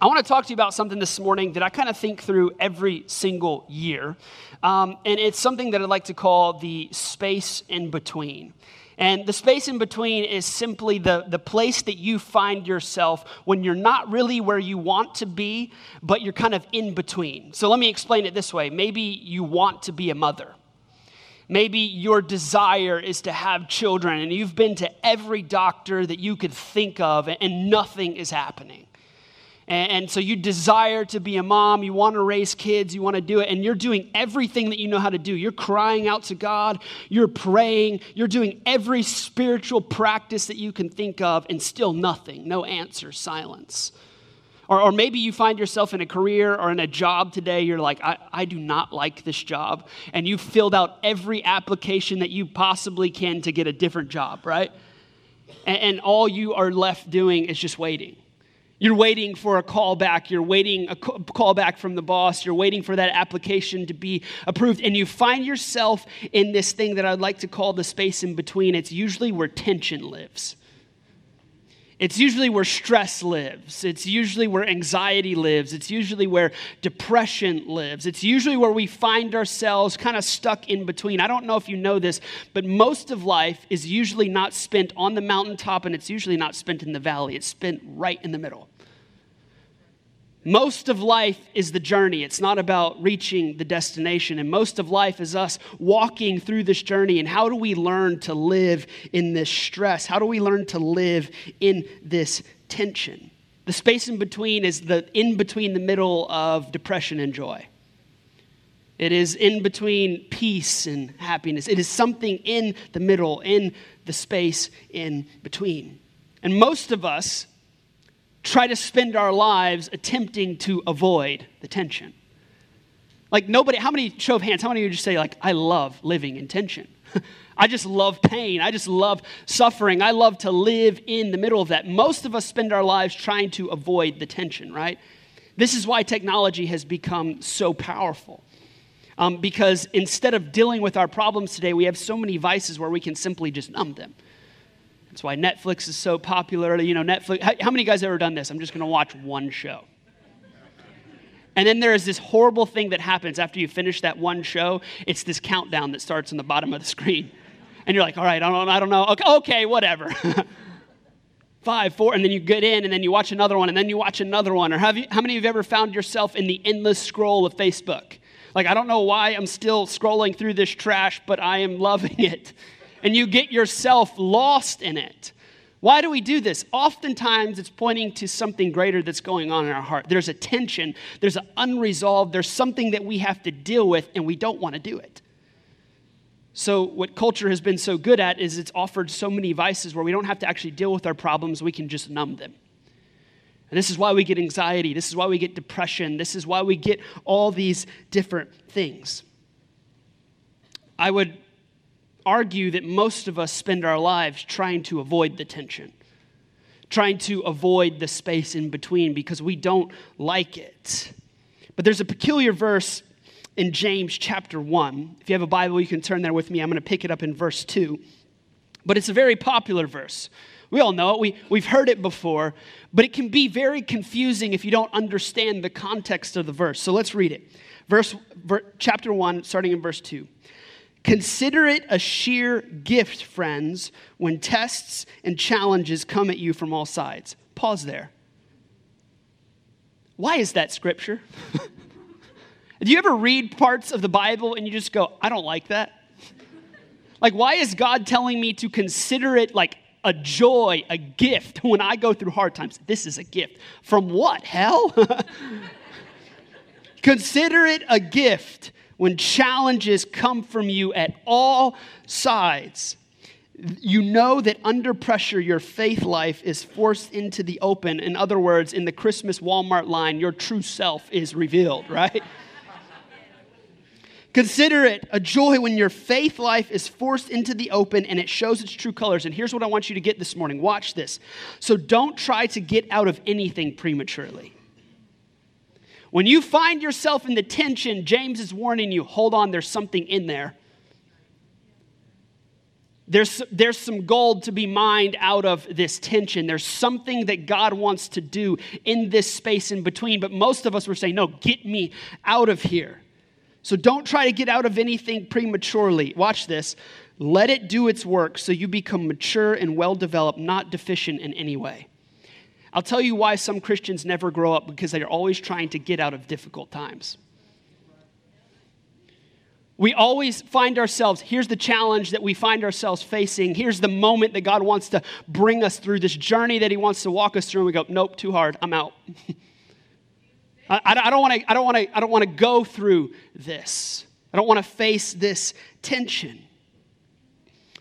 I want to talk to you about something this morning that I kind of think through every single year. Um, and it's something that I'd like to call the space in between. And the space in between is simply the, the place that you find yourself when you're not really where you want to be, but you're kind of in between. So let me explain it this way maybe you want to be a mother. Maybe your desire is to have children, and you've been to every doctor that you could think of, and nothing is happening. And, and so you desire to be a mom, you want to raise kids, you want to do it, and you're doing everything that you know how to do. You're crying out to God, you're praying, you're doing every spiritual practice that you can think of, and still nothing, no answer, silence. Or, or, maybe you find yourself in a career or in a job today, you're like, I, I do not like this job. And you've filled out every application that you possibly can to get a different job, right? And, and all you are left doing is just waiting. You're waiting for a call back. You're waiting a call back from the boss. You're waiting for that application to be approved. And you find yourself in this thing that I'd like to call the space in between. It's usually where tension lives. It's usually where stress lives. It's usually where anxiety lives. It's usually where depression lives. It's usually where we find ourselves kind of stuck in between. I don't know if you know this, but most of life is usually not spent on the mountaintop and it's usually not spent in the valley. It's spent right in the middle. Most of life is the journey. It's not about reaching the destination. And most of life is us walking through this journey. And how do we learn to live in this stress? How do we learn to live in this tension? The space in between is the in between the middle of depression and joy. It is in between peace and happiness. It is something in the middle, in the space in between. And most of us try to spend our lives attempting to avoid the tension. Like nobody, how many, show of hands, how many of you just say, like, I love living in tension? I just love pain. I just love suffering. I love to live in the middle of that. Most of us spend our lives trying to avoid the tension, right? This is why technology has become so powerful. Um, because instead of dealing with our problems today, we have so many vices where we can simply just numb them. That's why Netflix is so popular. You know, Netflix. How, how many guys ever done this? I'm just going to watch one show. And then there is this horrible thing that happens after you finish that one show. It's this countdown that starts on the bottom of the screen. And you're like, all right, I don't, I don't know. Okay, okay whatever. Five, four, and then you get in, and then you watch another one, and then you watch another one. Or have you, how many of you have ever found yourself in the endless scroll of Facebook? Like, I don't know why I'm still scrolling through this trash, but I am loving it and you get yourself lost in it. Why do we do this? Oftentimes it's pointing to something greater that's going on in our heart. There's a tension, there's an unresolved, there's something that we have to deal with, and we don't want to do it. So, what culture has been so good at is it's offered so many vices where we don't have to actually deal with our problems, we can just numb them. And this is why we get anxiety, this is why we get depression, this is why we get all these different things. I would argue that most of us spend our lives trying to avoid the tension, trying to avoid the space in between because we don't like it. But there's a peculiar verse in James chapter 1. If you have a Bible, you can turn there with me. I'm going to pick it up in verse 2. But it's a very popular verse. We all know it, we, we've heard it before, but it can be very confusing if you don't understand the context of the verse. So let's read it. Verse, ver, chapter 1, starting in verse 2. Consider it a sheer gift, friends, when tests and challenges come at you from all sides. Pause there. Why is that scripture? Do you ever read parts of the Bible and you just go, I don't like that? Like, why is God telling me to consider it like a joy, a gift when I go through hard times? This is a gift. From what? Hell? consider it a gift when challenges come from you at all sides, you know that under pressure, your faith life is forced into the open. In other words, in the Christmas Walmart line, your true self is revealed, right? Consider it a joy when your faith life is forced into the open and it shows its true colors. And here's what I want you to get this morning watch this. So don't try to get out of anything prematurely. When you find yourself in the tension, James is warning you hold on, there's something in there. There's, there's some gold to be mined out of this tension. There's something that God wants to do in this space in between. But most of us were saying, no, get me out of here. So don't try to get out of anything prematurely. Watch this. Let it do its work so you become mature and well developed, not deficient in any way. I'll tell you why some Christians never grow up because they're always trying to get out of difficult times. We always find ourselves, here's the challenge that we find ourselves facing. Here's the moment that God wants to bring us through, this journey that He wants to walk us through, and we go, nope, too hard, I'm out. I, I don't want to I don't want to I don't want to go through this. I don't want to face this tension.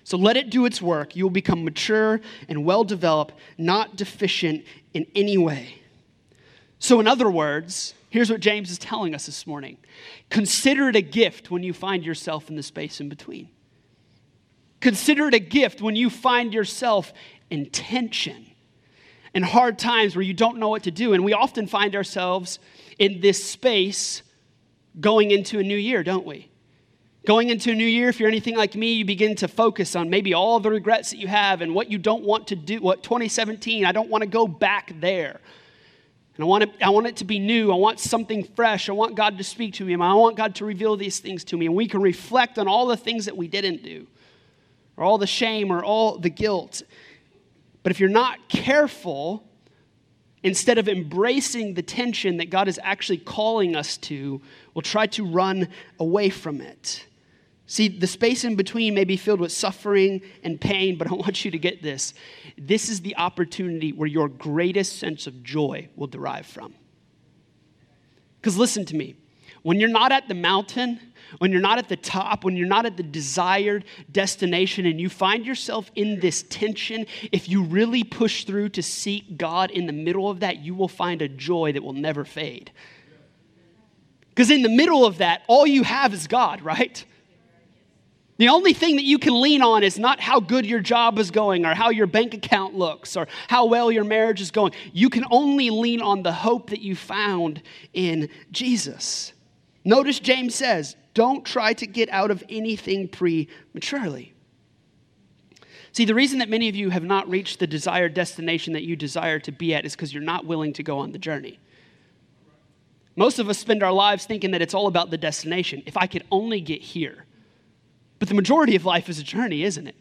So let it do its work. You will become mature and well developed, not deficient in any way. So, in other words, Here's what James is telling us this morning Consider it a gift when you find yourself in the space in between. Consider it a gift when you find yourself in tension and hard times where you don't know what to do. And we often find ourselves in this space going into a new year, don't we? Going into a new year, if you're anything like me, you begin to focus on maybe all the regrets that you have and what you don't want to do. What 2017, I don't want to go back there. And I want, it, I want it to be new. I want something fresh. I want God to speak to me. I want God to reveal these things to me. And we can reflect on all the things that we didn't do, or all the shame, or all the guilt. But if you're not careful, instead of embracing the tension that God is actually calling us to, we'll try to run away from it. See, the space in between may be filled with suffering and pain, but I want you to get this. This is the opportunity where your greatest sense of joy will derive from. Because listen to me, when you're not at the mountain, when you're not at the top, when you're not at the desired destination, and you find yourself in this tension, if you really push through to seek God in the middle of that, you will find a joy that will never fade. Because in the middle of that, all you have is God, right? The only thing that you can lean on is not how good your job is going or how your bank account looks or how well your marriage is going. You can only lean on the hope that you found in Jesus. Notice James says, don't try to get out of anything prematurely. See, the reason that many of you have not reached the desired destination that you desire to be at is because you're not willing to go on the journey. Most of us spend our lives thinking that it's all about the destination. If I could only get here. But the majority of life is a journey, isn't it?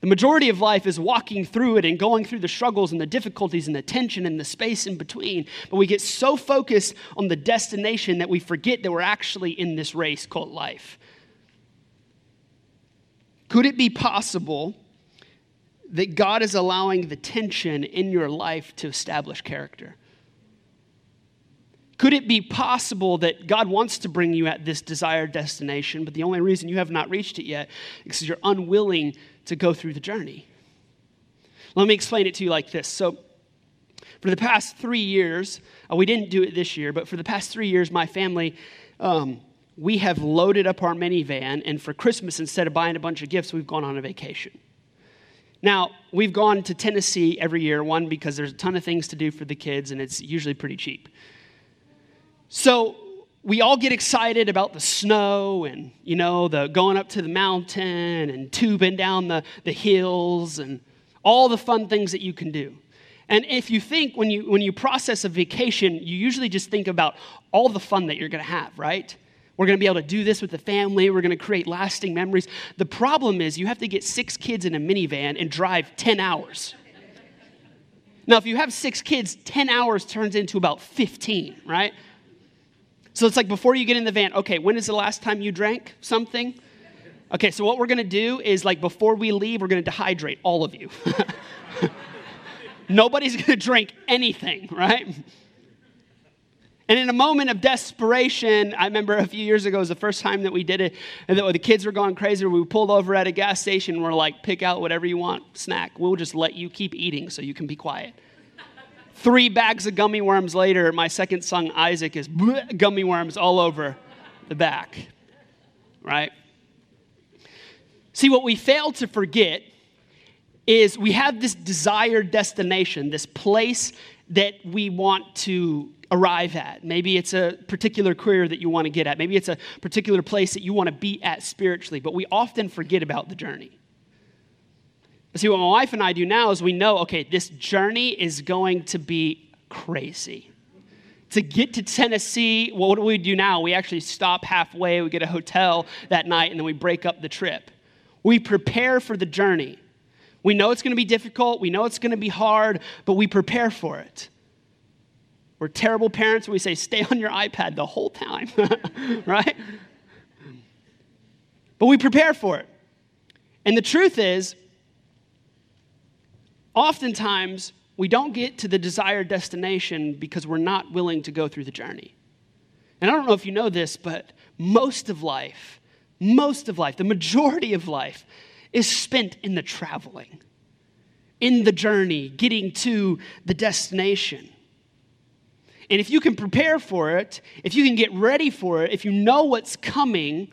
The majority of life is walking through it and going through the struggles and the difficulties and the tension and the space in between. But we get so focused on the destination that we forget that we're actually in this race called life. Could it be possible that God is allowing the tension in your life to establish character? Could it be possible that God wants to bring you at this desired destination, but the only reason you have not reached it yet is because you're unwilling to go through the journey? Let me explain it to you like this. So, for the past three years, uh, we didn't do it this year, but for the past three years, my family, um, we have loaded up our minivan, and for Christmas, instead of buying a bunch of gifts, we've gone on a vacation. Now, we've gone to Tennessee every year, one, because there's a ton of things to do for the kids, and it's usually pretty cheap. So we all get excited about the snow and, you know, the going up to the mountain and tubing down the, the hills and all the fun things that you can do. And if you think when you when you process a vacation, you usually just think about all the fun that you're going to have, right? We're going to be able to do this with the family. We're going to create lasting memories. The problem is you have to get six kids in a minivan and drive 10 hours. Now, if you have six kids, 10 hours turns into about 15, right? So it's like before you get in the van, okay, when is the last time you drank something? Okay, so what we're gonna do is like before we leave, we're gonna dehydrate all of you. Nobody's gonna drink anything, right? And in a moment of desperation, I remember a few years ago was the first time that we did it, and the kids were going crazy. We pulled over at a gas station. And we're like, pick out whatever you want, snack. We'll just let you keep eating so you can be quiet. Three bags of gummy worms later, my second son Isaac is gummy worms all over the back. Right? See, what we fail to forget is we have this desired destination, this place that we want to arrive at. Maybe it's a particular career that you want to get at. Maybe it's a particular place that you want to be at spiritually, but we often forget about the journey. See, what my wife and I do now is we know, okay, this journey is going to be crazy. To get to Tennessee, well, what do we do now? We actually stop halfway, we get a hotel that night, and then we break up the trip. We prepare for the journey. We know it's going to be difficult, we know it's going to be hard, but we prepare for it. We're terrible parents. We say, stay on your iPad the whole time, right? But we prepare for it. And the truth is, oftentimes we don't get to the desired destination because we're not willing to go through the journey. And I don't know if you know this, but most of life, most of life, the majority of life is spent in the traveling, in the journey, getting to the destination. And if you can prepare for it, if you can get ready for it, if you know what's coming,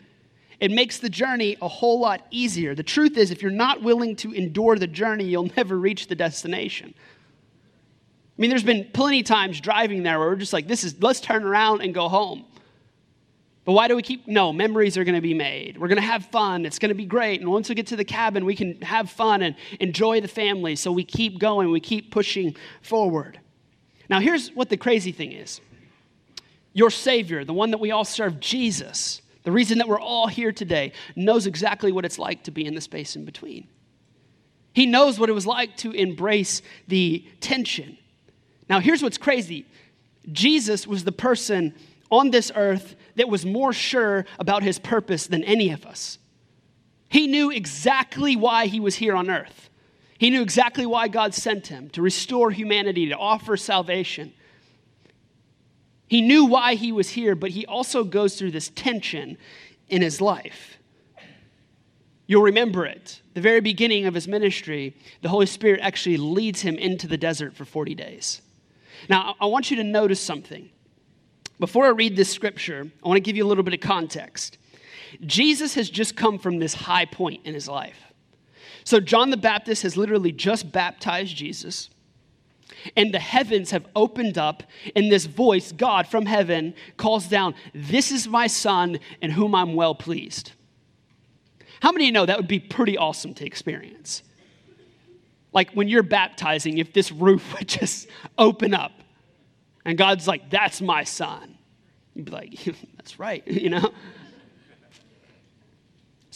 it makes the journey a whole lot easier. The truth is, if you're not willing to endure the journey, you'll never reach the destination. I mean, there's been plenty of times driving there where we're just like, this is, let's turn around and go home. But why do we keep? No, memories are going to be made. We're going to have fun. It's going to be great. And once we get to the cabin, we can have fun and enjoy the family. So we keep going, we keep pushing forward. Now, here's what the crazy thing is your Savior, the one that we all serve, Jesus, the reason that we're all here today, knows exactly what it's like to be in the space in between. He knows what it was like to embrace the tension. Now, here's what's crazy Jesus was the person on this earth that was more sure about his purpose than any of us. He knew exactly why he was here on earth. He knew exactly why God sent him to restore humanity, to offer salvation. He knew why he was here, but he also goes through this tension in his life. You'll remember it. The very beginning of his ministry, the Holy Spirit actually leads him into the desert for 40 days. Now, I want you to notice something. Before I read this scripture, I want to give you a little bit of context. Jesus has just come from this high point in his life. So, John the Baptist has literally just baptized Jesus, and the heavens have opened up, and this voice, God from heaven, calls down, This is my son in whom I'm well pleased. How many you know that would be pretty awesome to experience? Like when you're baptizing, if this roof would just open up and God's like, that's my son. You'd be like, that's right, you know?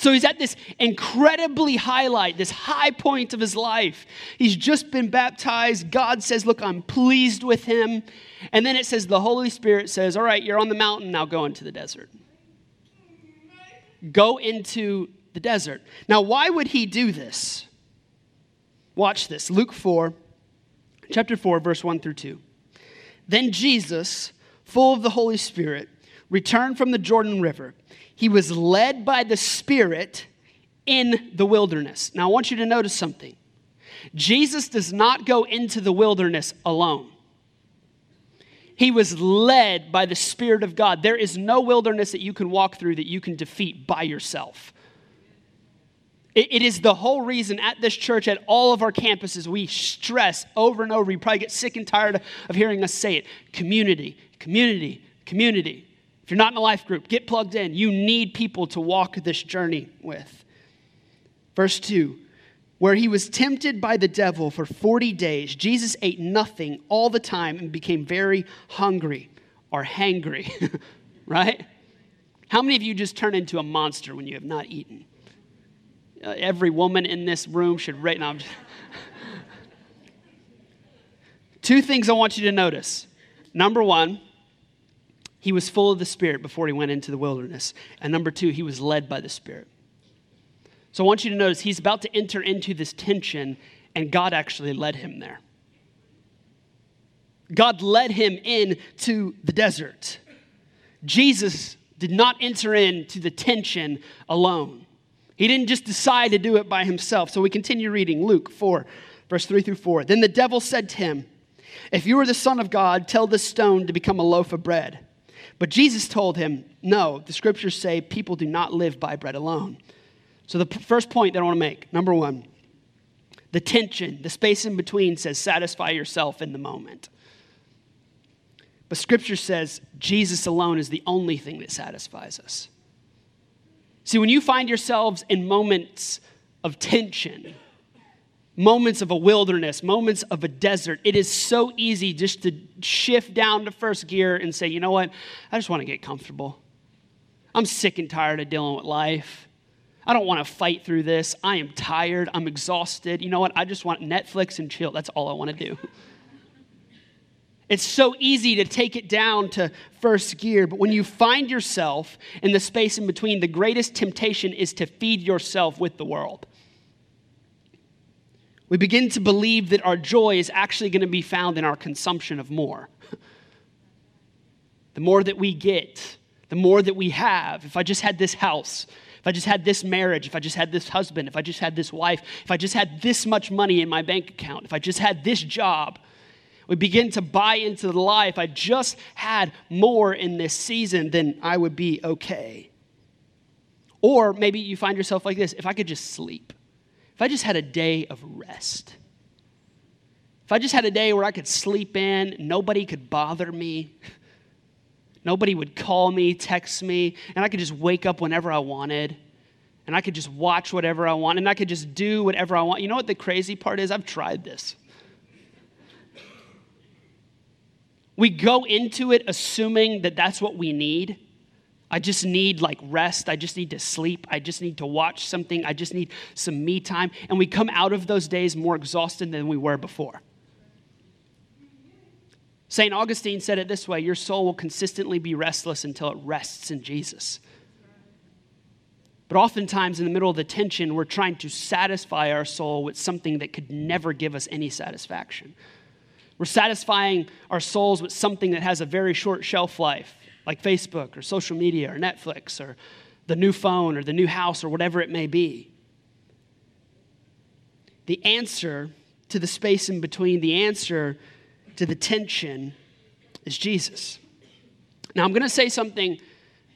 So he's at this incredibly highlight, this high point of his life. He's just been baptized. God says, Look, I'm pleased with him. And then it says, The Holy Spirit says, All right, you're on the mountain, now go into the desert. Go into the desert. Now, why would he do this? Watch this Luke 4, chapter 4, verse 1 through 2. Then Jesus, full of the Holy Spirit, returned from the Jordan River. He was led by the Spirit in the wilderness. Now, I want you to notice something. Jesus does not go into the wilderness alone. He was led by the Spirit of God. There is no wilderness that you can walk through that you can defeat by yourself. It is the whole reason at this church, at all of our campuses, we stress over and over. You probably get sick and tired of hearing us say it community, community, community. You're not in a life group, get plugged in. You need people to walk this journey with. Verse 2 Where he was tempted by the devil for 40 days, Jesus ate nothing all the time and became very hungry or hangry, right? How many of you just turn into a monster when you have not eaten? uh, every woman in this room should rate. No. Two things I want you to notice. Number one, he was full of the Spirit before he went into the wilderness. And number two, he was led by the Spirit. So I want you to notice he's about to enter into this tension, and God actually led him there. God led him into the desert. Jesus did not enter into the tension alone. He didn't just decide to do it by himself. So we continue reading Luke 4, verse 3 through 4. Then the devil said to him, If you are the Son of God, tell this stone to become a loaf of bread. But Jesus told him, No, the scriptures say people do not live by bread alone. So the first point that I want to make number one, the tension, the space in between says satisfy yourself in the moment. But scripture says Jesus alone is the only thing that satisfies us. See, when you find yourselves in moments of tension, moments of a wilderness, moments of a desert, it is so easy just to shift down to first gear and say, you know what? I just want to get comfortable. I'm sick and tired of dealing with life. I don't want to fight through this. I am tired. I'm exhausted. You know what? I just want Netflix and chill. That's all I want to do. It's so easy to take it down to first gear, but when you find yourself in the space in between, the greatest temptation is to feed yourself with the world. We begin to believe that our joy is actually going to be found in our consumption of more. the more that we get, the more that we have. If I just had this house, if I just had this marriage, if I just had this husband, if I just had this wife, if I just had this much money in my bank account, if I just had this job, we begin to buy into the lie if I just had more in this season, then I would be okay. Or maybe you find yourself like this if I could just sleep, if I just had a day of rest, if I just had a day where I could sleep in, nobody could bother me. Nobody would call me, text me, and I could just wake up whenever I wanted. And I could just watch whatever I want, and I could just do whatever I want. You know what the crazy part is? I've tried this. We go into it assuming that that's what we need. I just need like rest. I just need to sleep. I just need to watch something. I just need some me time. And we come out of those days more exhausted than we were before. St. Augustine said it this way Your soul will consistently be restless until it rests in Jesus. But oftentimes, in the middle of the tension, we're trying to satisfy our soul with something that could never give us any satisfaction. We're satisfying our souls with something that has a very short shelf life, like Facebook or social media or Netflix or the new phone or the new house or whatever it may be. The answer to the space in between, the answer to the tension is Jesus. Now, I'm going to say something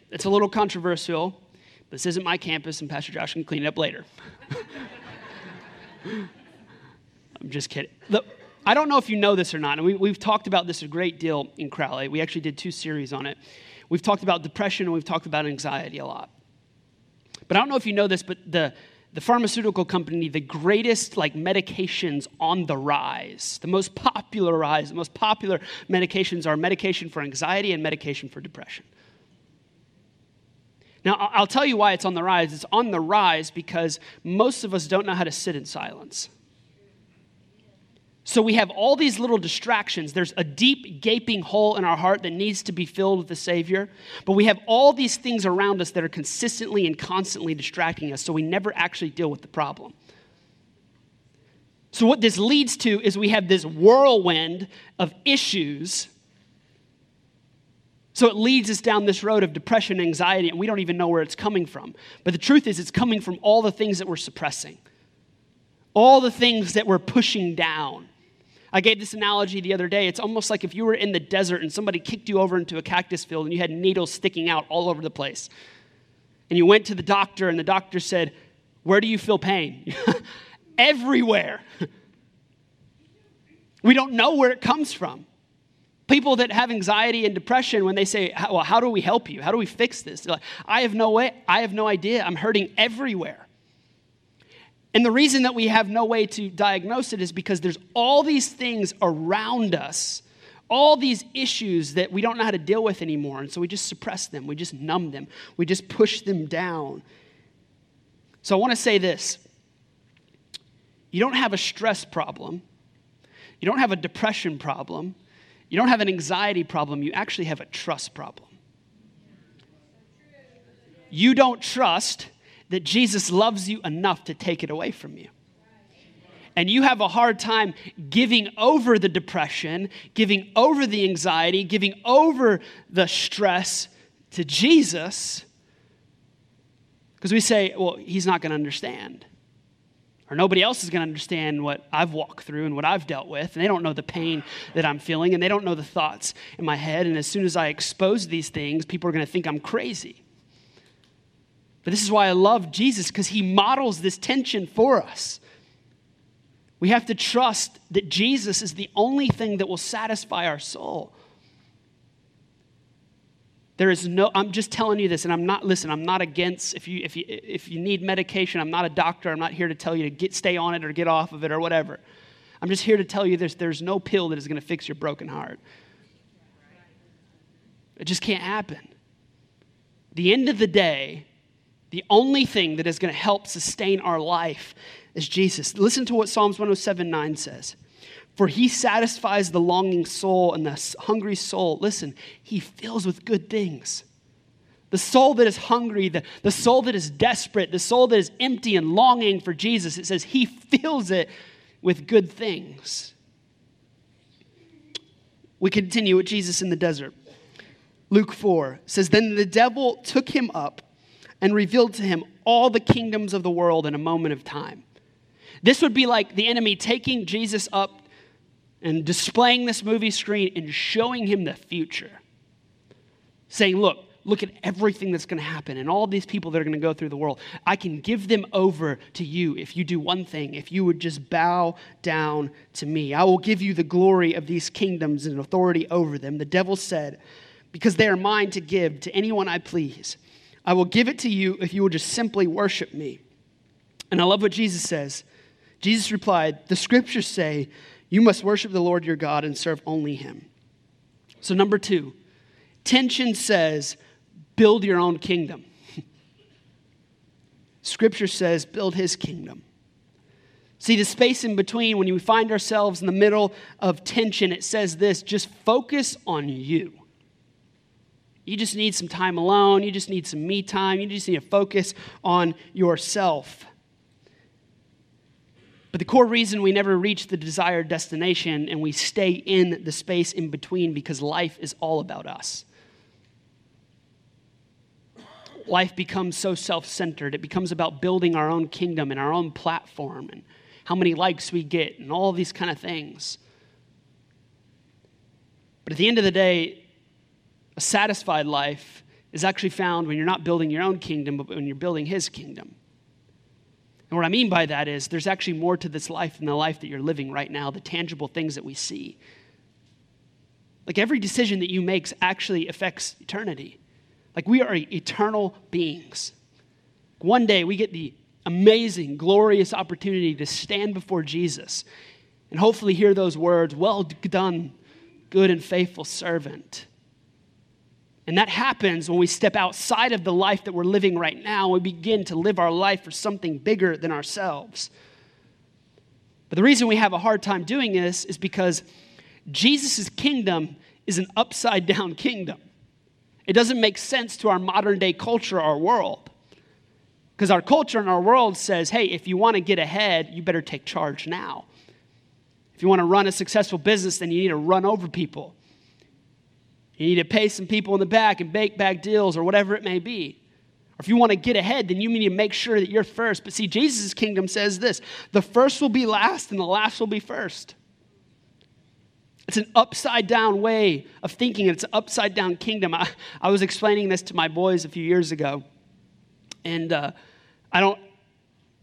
that's a little controversial. This isn't my campus, and Pastor Josh can clean it up later. I'm just kidding. Look, I don't know if you know this or not, and we, have talked about this a great deal in Crowley. We actually did two series on it. We've talked about depression and we've talked about anxiety a lot. But I don't know if you know this, but the, the pharmaceutical company the greatest like medications on the rise the most popularized the most popular medications are medication for anxiety and medication for depression now i'll tell you why it's on the rise it's on the rise because most of us don't know how to sit in silence so we have all these little distractions. There's a deep, gaping hole in our heart that needs to be filled with the Savior. But we have all these things around us that are consistently and constantly distracting us, so we never actually deal with the problem. So, what this leads to is we have this whirlwind of issues. So, it leads us down this road of depression anxiety, and we don't even know where it's coming from. But the truth is, it's coming from all the things that we're suppressing, all the things that we're pushing down. I gave this analogy the other day. It's almost like if you were in the desert and somebody kicked you over into a cactus field and you had needles sticking out all over the place. And you went to the doctor and the doctor said, Where do you feel pain? Everywhere. we don't know where it comes from. People that have anxiety and depression, when they say, Well, how do we help you? How do we fix this? They're like, I have no way, I have no idea. I'm hurting everywhere. And the reason that we have no way to diagnose it is because there's all these things around us, all these issues that we don't know how to deal with anymore. And so we just suppress them, we just numb them, we just push them down. So I want to say this you don't have a stress problem, you don't have a depression problem, you don't have an anxiety problem, you actually have a trust problem. You don't trust that Jesus loves you enough to take it away from you. And you have a hard time giving over the depression, giving over the anxiety, giving over the stress to Jesus because we say, well, he's not going to understand. Or nobody else is going to understand what I've walked through and what I've dealt with. And they don't know the pain that I'm feeling, and they don't know the thoughts in my head. And as soon as I expose these things, people are going to think I'm crazy. But this is why I love Jesus, because he models this tension for us. We have to trust that Jesus is the only thing that will satisfy our soul. There is no, I'm just telling you this, and I'm not, listen, I'm not against, if you, if you, if you need medication, I'm not a doctor. I'm not here to tell you to get, stay on it or get off of it or whatever. I'm just here to tell you this there's no pill that is going to fix your broken heart. It just can't happen. The end of the day, the only thing that is going to help sustain our life is Jesus. Listen to what Psalms 107 9 says. For he satisfies the longing soul and the hungry soul. Listen, he fills with good things. The soul that is hungry, the, the soul that is desperate, the soul that is empty and longing for Jesus, it says he fills it with good things. We continue with Jesus in the desert. Luke 4 says, Then the devil took him up and revealed to him all the kingdoms of the world in a moment of time. This would be like the enemy taking Jesus up and displaying this movie screen and showing him the future. Saying, look, look at everything that's going to happen and all these people that are going to go through the world. I can give them over to you if you do one thing, if you would just bow down to me. I will give you the glory of these kingdoms and authority over them. The devil said, because they are mine to give to anyone I please. I will give it to you if you will just simply worship me. And I love what Jesus says. Jesus replied, The scriptures say, you must worship the Lord your God and serve only him. So, number two, tension says, build your own kingdom. Scripture says, build his kingdom. See, the space in between, when we find ourselves in the middle of tension, it says this just focus on you. You just need some time alone. You just need some me time. You just need to focus on yourself. But the core reason we never reach the desired destination and we stay in the space in between because life is all about us. Life becomes so self centered. It becomes about building our own kingdom and our own platform and how many likes we get and all these kind of things. But at the end of the day, a satisfied life is actually found when you're not building your own kingdom, but when you're building His kingdom. And what I mean by that is there's actually more to this life than the life that you're living right now, the tangible things that we see. Like every decision that you make actually affects eternity. Like we are eternal beings. One day we get the amazing, glorious opportunity to stand before Jesus and hopefully hear those words, Well done, good and faithful servant. And that happens when we step outside of the life that we're living right now. We begin to live our life for something bigger than ourselves. But the reason we have a hard time doing this is because Jesus' kingdom is an upside down kingdom. It doesn't make sense to our modern day culture, our world. Because our culture and our world says, hey, if you want to get ahead, you better take charge now. If you want to run a successful business, then you need to run over people. You need to pay some people in the back and bake bag deals or whatever it may be. Or if you want to get ahead, then you need to make sure that you're first. But see, Jesus' kingdom says this the first will be last and the last will be first. It's an upside down way of thinking. And it's an upside down kingdom. I, I was explaining this to my boys a few years ago. And uh, I don't,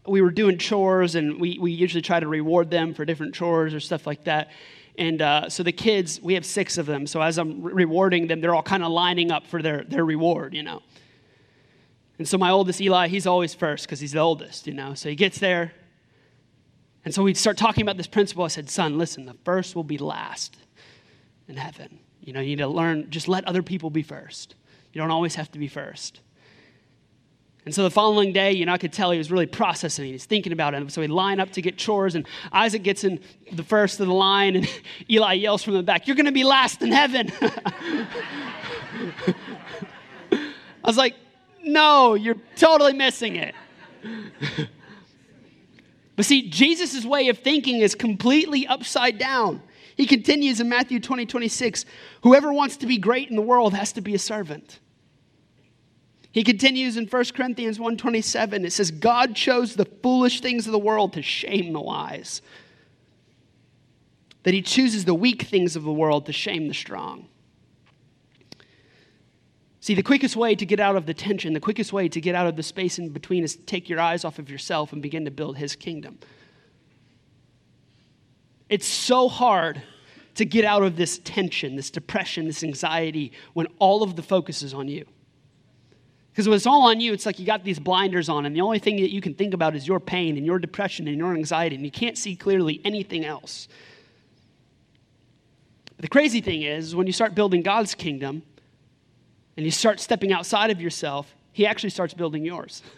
we were doing chores and we, we usually try to reward them for different chores or stuff like that. And uh, so the kids, we have six of them. So as I'm re- rewarding them, they're all kind of lining up for their, their reward, you know. And so my oldest, Eli, he's always first because he's the oldest, you know. So he gets there. And so we start talking about this principle. I said, son, listen, the first will be last in heaven. You know, you need to learn, just let other people be first. You don't always have to be first. And so the following day, you know, I could tell he was really processing. It, he's thinking about it. So he'd line up to get chores, and Isaac gets in the first of the line, and Eli yells from the back, You're going to be last in heaven. I was like, No, you're totally missing it. but see, Jesus' way of thinking is completely upside down. He continues in Matthew 20, 26 Whoever wants to be great in the world has to be a servant. He continues in 1 Corinthians 1:27. It says God chose the foolish things of the world to shame the wise. That he chooses the weak things of the world to shame the strong. See, the quickest way to get out of the tension, the quickest way to get out of the space in between is to take your eyes off of yourself and begin to build his kingdom. It's so hard to get out of this tension, this depression, this anxiety when all of the focus is on you? Because when it's all on you, it's like you got these blinders on, and the only thing that you can think about is your pain and your depression and your anxiety, and you can't see clearly anything else. But the crazy thing is, when you start building God's kingdom and you start stepping outside of yourself, He actually starts building yours.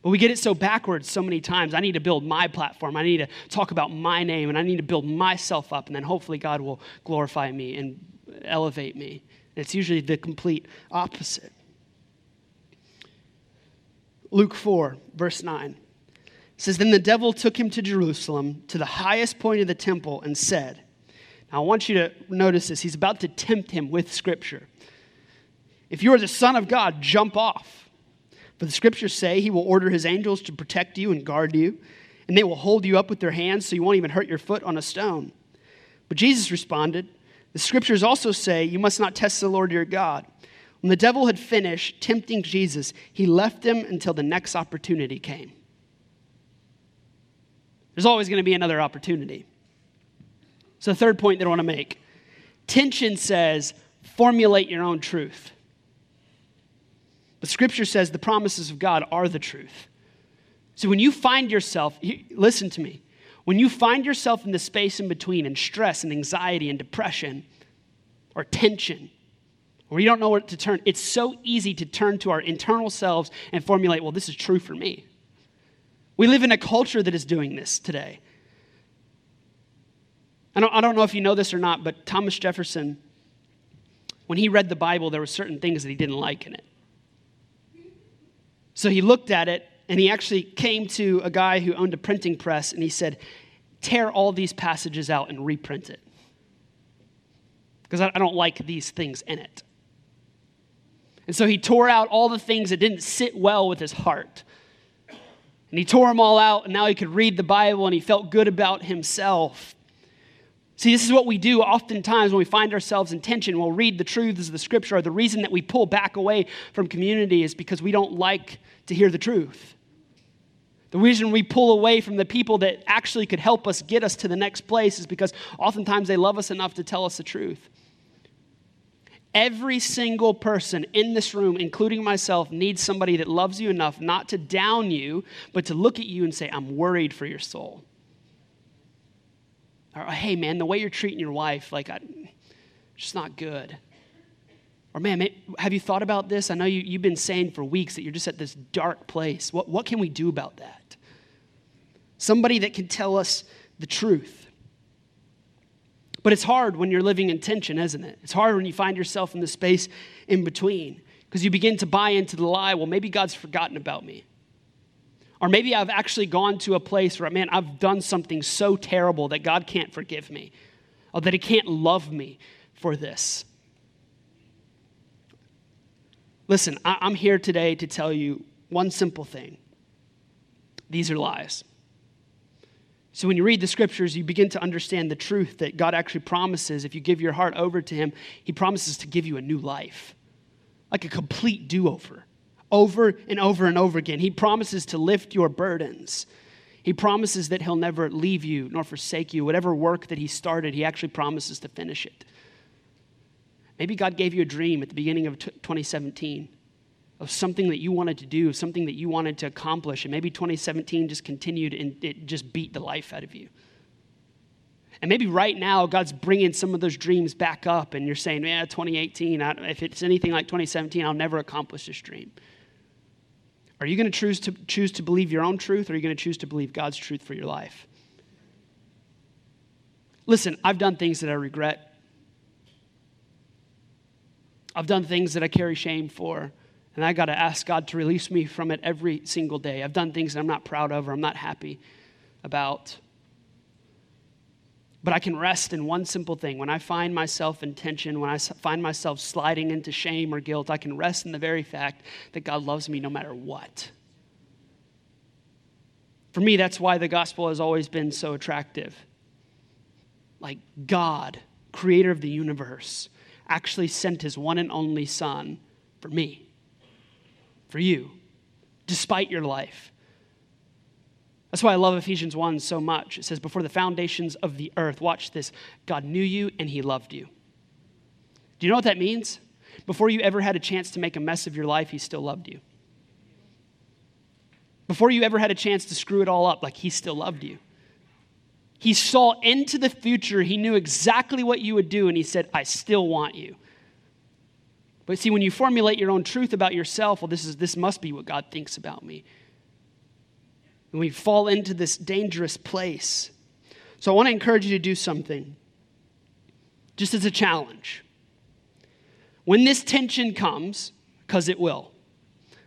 But we get it so backwards so many times. I need to build my platform. I need to talk about my name, and I need to build myself up, and then hopefully God will glorify me and elevate me. It's usually the complete opposite. Luke 4, verse 9 says, Then the devil took him to Jerusalem, to the highest point of the temple, and said, Now I want you to notice this. He's about to tempt him with Scripture. If you are the Son of God, jump off. For the Scriptures say he will order his angels to protect you and guard you, and they will hold you up with their hands so you won't even hurt your foot on a stone. But Jesus responded, the scriptures also say, You must not test the Lord your God. When the devil had finished tempting Jesus, he left him until the next opportunity came. There's always going to be another opportunity. So, the third point that I want to make tension says, formulate your own truth. But scripture says the promises of God are the truth. So, when you find yourself, listen to me, when you find yourself in the space in between and stress and anxiety and depression or tension, or you don't know where to turn, it's so easy to turn to our internal selves and formulate, well, this is true for me. We live in a culture that is doing this today. I don't, I don't know if you know this or not, but Thomas Jefferson, when he read the Bible, there were certain things that he didn't like in it. So he looked at it and he actually came to a guy who owned a printing press and he said, Tear all these passages out and reprint it. Because I don't like these things in it. And so he tore out all the things that didn't sit well with his heart. And he tore them all out, and now he could read the Bible and he felt good about himself. See, this is what we do oftentimes when we find ourselves in tension. We'll read the truths of the scripture. Or the reason that we pull back away from community is because we don't like to hear the truth. The reason we pull away from the people that actually could help us get us to the next place is because oftentimes they love us enough to tell us the truth. Every single person in this room, including myself, needs somebody that loves you enough not to down you, but to look at you and say, I'm worried for your soul. Or, hey, man, the way you're treating your wife, like, I, just not good. Or, man, have you thought about this? I know you, you've been saying for weeks that you're just at this dark place. What, what can we do about that? Somebody that can tell us the truth. But it's hard when you're living in tension, isn't it? It's hard when you find yourself in the space in between because you begin to buy into the lie well, maybe God's forgotten about me. Or maybe I've actually gone to a place where, man, I've done something so terrible that God can't forgive me, or that He can't love me for this. Listen, I'm here today to tell you one simple thing these are lies. So, when you read the scriptures, you begin to understand the truth that God actually promises. If you give your heart over to Him, He promises to give you a new life, like a complete do over, over and over and over again. He promises to lift your burdens. He promises that He'll never leave you nor forsake you. Whatever work that He started, He actually promises to finish it. Maybe God gave you a dream at the beginning of 2017 of something that you wanted to do, something that you wanted to accomplish, and maybe 2017 just continued and it just beat the life out of you. And maybe right now, God's bringing some of those dreams back up, and you're saying, man, 2018, I, if it's anything like 2017, I'll never accomplish this dream. Are you going to choose to choose to believe your own truth, or are you going to choose to believe God's truth for your life? Listen, I've done things that I regret. I've done things that I carry shame for, and I got to ask God to release me from it every single day. I've done things that I'm not proud of or I'm not happy about. But I can rest in one simple thing. When I find myself in tension, when I find myself sliding into shame or guilt, I can rest in the very fact that God loves me no matter what. For me, that's why the gospel has always been so attractive. Like God, creator of the universe, actually sent his one and only son for me, for you, despite your life. That's why I love Ephesians 1 so much. It says, Before the foundations of the earth, watch this God knew you and he loved you. Do you know what that means? Before you ever had a chance to make a mess of your life, he still loved you. Before you ever had a chance to screw it all up, like he still loved you. He saw into the future, he knew exactly what you would do, and he said, I still want you. But see, when you formulate your own truth about yourself, well, this, is, this must be what God thinks about me. And we fall into this dangerous place. So I want to encourage you to do something, just as a challenge. When this tension comes, because it will,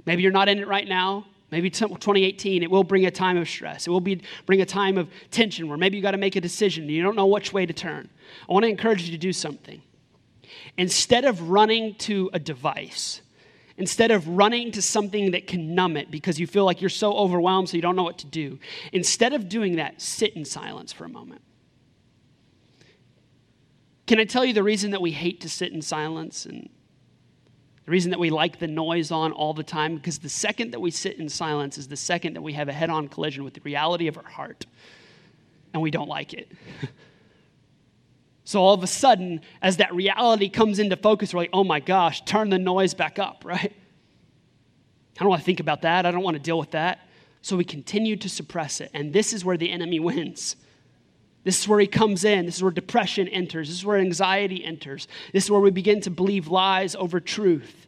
maybe you're not in it right now, maybe 2018, it will bring a time of stress. It will be, bring a time of tension where maybe you got to make a decision and you don't know which way to turn. I want to encourage you to do something. Instead of running to a device, instead of running to something that can numb it because you feel like you're so overwhelmed so you don't know what to do, instead of doing that, sit in silence for a moment. Can I tell you the reason that we hate to sit in silence and the reason that we like the noise on all the time? Because the second that we sit in silence is the second that we have a head on collision with the reality of our heart, and we don't like it. So all of a sudden, as that reality comes into focus, we're like, oh my gosh, turn the noise back up, right? I don't want to think about that. I don't want to deal with that. So we continue to suppress it. And this is where the enemy wins. This is where he comes in. This is where depression enters. This is where anxiety enters. This is where we begin to believe lies over truth.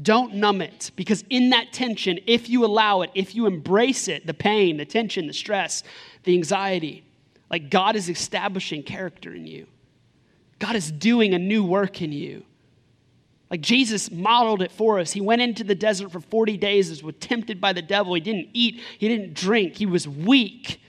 Don't numb it because in that tension, if you allow it, if you embrace it, the pain, the tension, the stress, the anxiety, like God is establishing character in you. God is doing a new work in you. Like Jesus modeled it for us. He went into the desert for 40 days, was tempted by the devil. He didn't eat, he didn't drink, he was weak.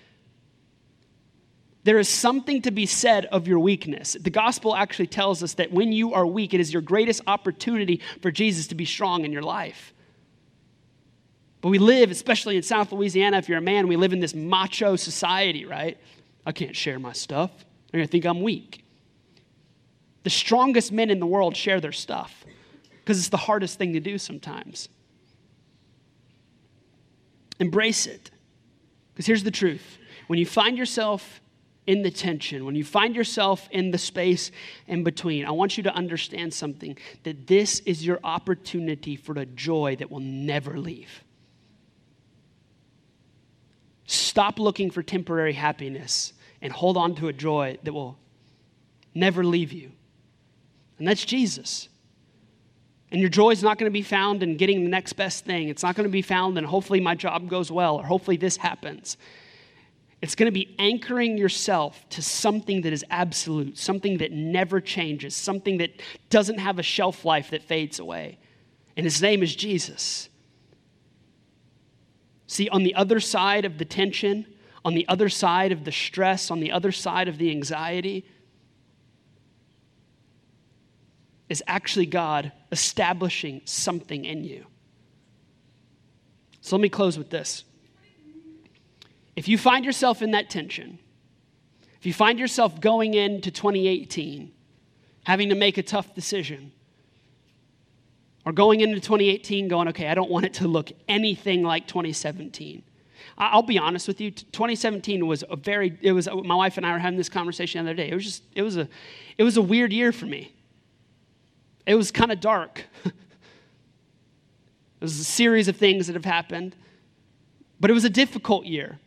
There is something to be said of your weakness. The gospel actually tells us that when you are weak, it is your greatest opportunity for Jesus to be strong in your life. But we live, especially in South Louisiana, if you're a man, we live in this macho society, right? I can't share my stuff. They're going to think I'm weak. The strongest men in the world share their stuff because it's the hardest thing to do sometimes. Embrace it. Because here's the truth when you find yourself in the tension, when you find yourself in the space in between, I want you to understand something that this is your opportunity for a joy that will never leave. Stop looking for temporary happiness and hold on to a joy that will never leave you and that's Jesus. And your joy is not going to be found in getting the next best thing. It's not going to be found in hopefully my job goes well or hopefully this happens. It's going to be anchoring yourself to something that is absolute, something that never changes, something that doesn't have a shelf life that fades away. And his name is Jesus. See, on the other side of the tension, on the other side of the stress, on the other side of the anxiety, is actually God establishing something in you. So let me close with this. If you find yourself in that tension, if you find yourself going into 2018 having to make a tough decision, or going into 2018 going, okay, I don't want it to look anything like 2017. I'll be honest with you. 2017 was a very. It was my wife and I were having this conversation the other day. It was just. It was a. It was a weird year for me. It was kind of dark. it was a series of things that have happened, but it was a difficult year.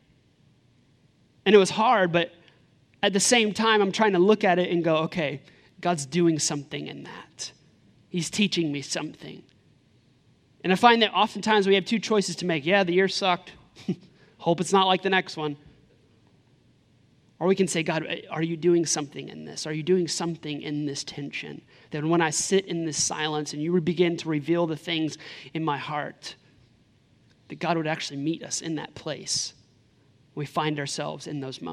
And it was hard, but at the same time, I'm trying to look at it and go, okay, God's doing something in that. He's teaching me something. And I find that oftentimes we have two choices to make. Yeah, the year sucked. Hope it's not like the next one. Or we can say, God, are you doing something in this? Are you doing something in this tension? That when I sit in this silence and you begin to reveal the things in my heart, that God would actually meet us in that place. We find ourselves in those moments.